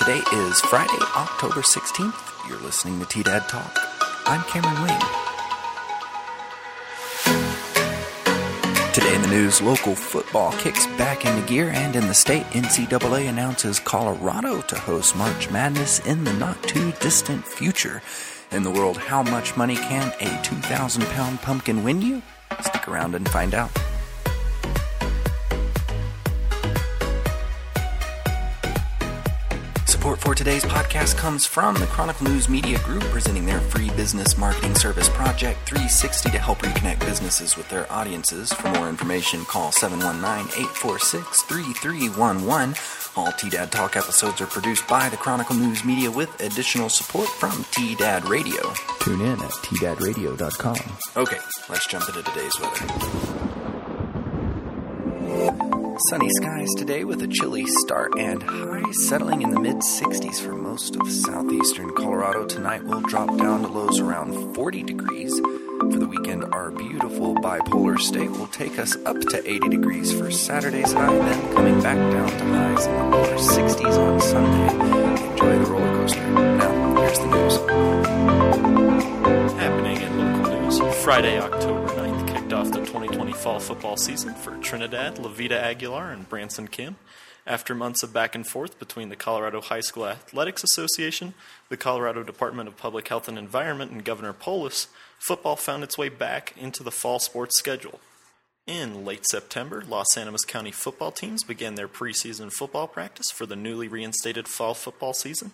Today is Friday, October 16th. You're listening to T Dad Talk. I'm Cameron Wing. Today in the news, local football kicks back into gear, and in the state, NCAA announces Colorado to host March Madness in the not too distant future. In the world, how much money can a 2,000 pound pumpkin win you? Stick around and find out. Support for today's podcast comes from the Chronicle News Media Group, presenting their free business marketing service Project 360 to help reconnect businesses with their audiences. For more information, call 719 846 3311. All T Dad Talk episodes are produced by the Chronicle News Media with additional support from T Dad Radio. Tune in at tdadradio.com. Okay, let's jump into today's weather. Sunny skies today with a chilly start and highs settling in the mid 60s for most of southeastern Colorado. Tonight will drop down to lows around 40 degrees. For the weekend, our beautiful bipolar state will take us up to 80 degrees for Saturday's high, then coming back down to highs in the lower 60s on Sunday. Enjoy the roller coaster. Now, here's the news. Happening in local news, Friday, October 9th, kicked off the 2020 fall football season for Trinidad, Levita Aguilar, and Branson Kim. After months of back and forth between the Colorado High School Athletics Association, the Colorado Department of Public Health and Environment, and Governor Polis, football found its way back into the fall sports schedule. In late September, Las Animas County football teams began their preseason football practice for the newly reinstated fall football season.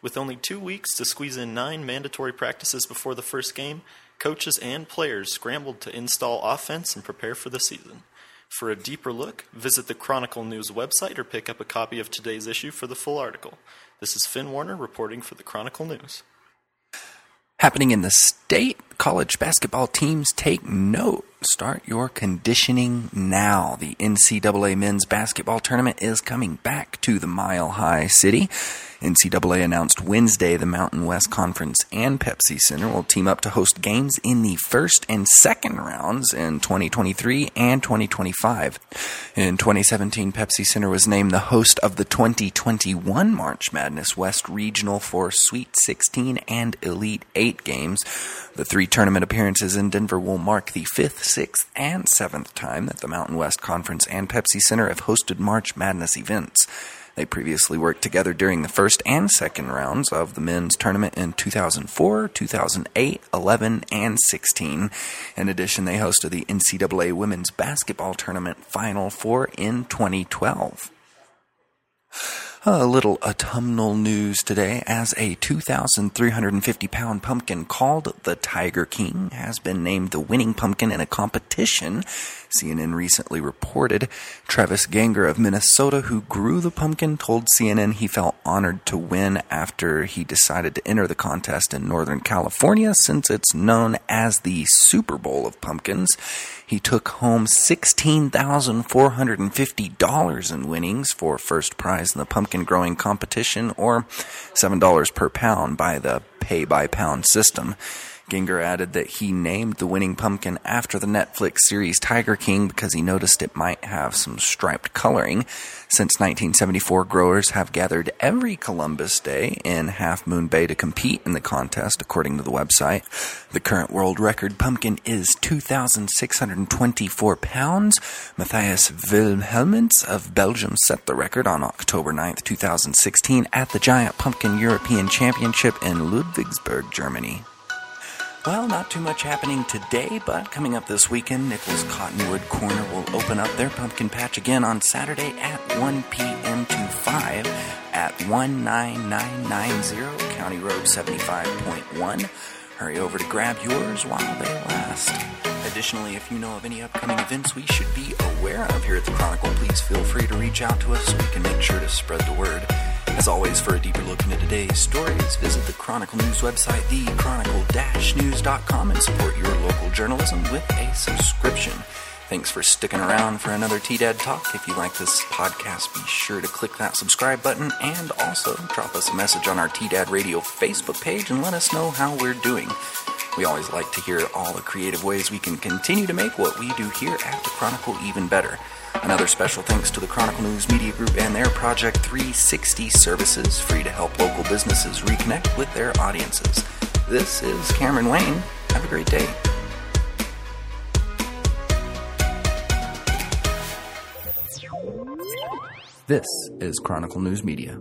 With only two weeks to squeeze in nine mandatory practices before the first game, coaches and players scrambled to install offense and prepare for the season. For a deeper look, visit the Chronicle News website or pick up a copy of today's issue for the full article. This is Finn Warner reporting for the Chronicle News. Happening in the state, college basketball teams take note. Start your conditioning now. The NCAA men's basketball tournament is coming back to the Mile High City. NCAA announced Wednesday the Mountain West Conference and Pepsi Center will team up to host games in the first and second rounds in 2023 and 2025. In 2017, Pepsi Center was named the host of the 2021 March Madness West Regional for Sweet 16 and Elite 8 games. The three tournament appearances in Denver will mark the fifth, sixth, and seventh time that the Mountain West Conference and Pepsi Center have hosted March Madness events. They previously worked together during the first and second rounds of the men's tournament in 2004, 2008, 11, and 16. In addition, they hosted the NCAA women's basketball tournament Final Four in 2012. A little autumnal news today as a 2,350 pound pumpkin called the Tiger King has been named the winning pumpkin in a competition. CNN recently reported Travis Gienger of Minnesota, who grew the pumpkin, told CNN he felt honored to win after he decided to enter the contest in Northern California since it's known as the Super Bowl of pumpkins. He took home $16,450 in winnings for first prize in the pumpkin growing competition, or $7 per pound by the pay by pound system. Gienger added that he named the winning pumpkin after the Netflix series Tiger King because he noticed it might have some striped coloring. Since 1974, growers have gathered every Columbus Day in Half Moon Bay to compete in the contest, according to the website. The current world record pumpkin is 2,624 pounds. Mathias Willemijns of Belgium set the record on October 9, 2016 at the Giant Pumpkin European Championship in Ludwigsburg, Germany. Well, not too much happening today, but coming up this weekend, Nichols Cottonwood Corner will open up their pumpkin patch again on Saturday at 1 p.m. to 5 at 19990 County Road 75.1. Hurry over to grab yours while they last. Additionally, if you know of any upcoming events we should be aware of here at the Chronicle, please feel free to reach out to us so we can make sure to spread the word. As always, for a deeper look into today's stories, visit the Chronicle News website, thechronicle-news.com, and support your local journalism with a subscription. Thanks for sticking around for another T-Dad Talk. If you like this podcast, be sure to click that subscribe button and also drop us a message on our T-Dad Radio Facebook page and let us know how we're doing. We always like to hear all the creative ways we can continue to make what we do here at the Chronicle even better. Another special thanks to the Chronicle News Media Group and their Project 360 services, free to help local businesses reconnect with their audiences. This is Cameron Wayne. Have a great day. This is Chronicle News Media.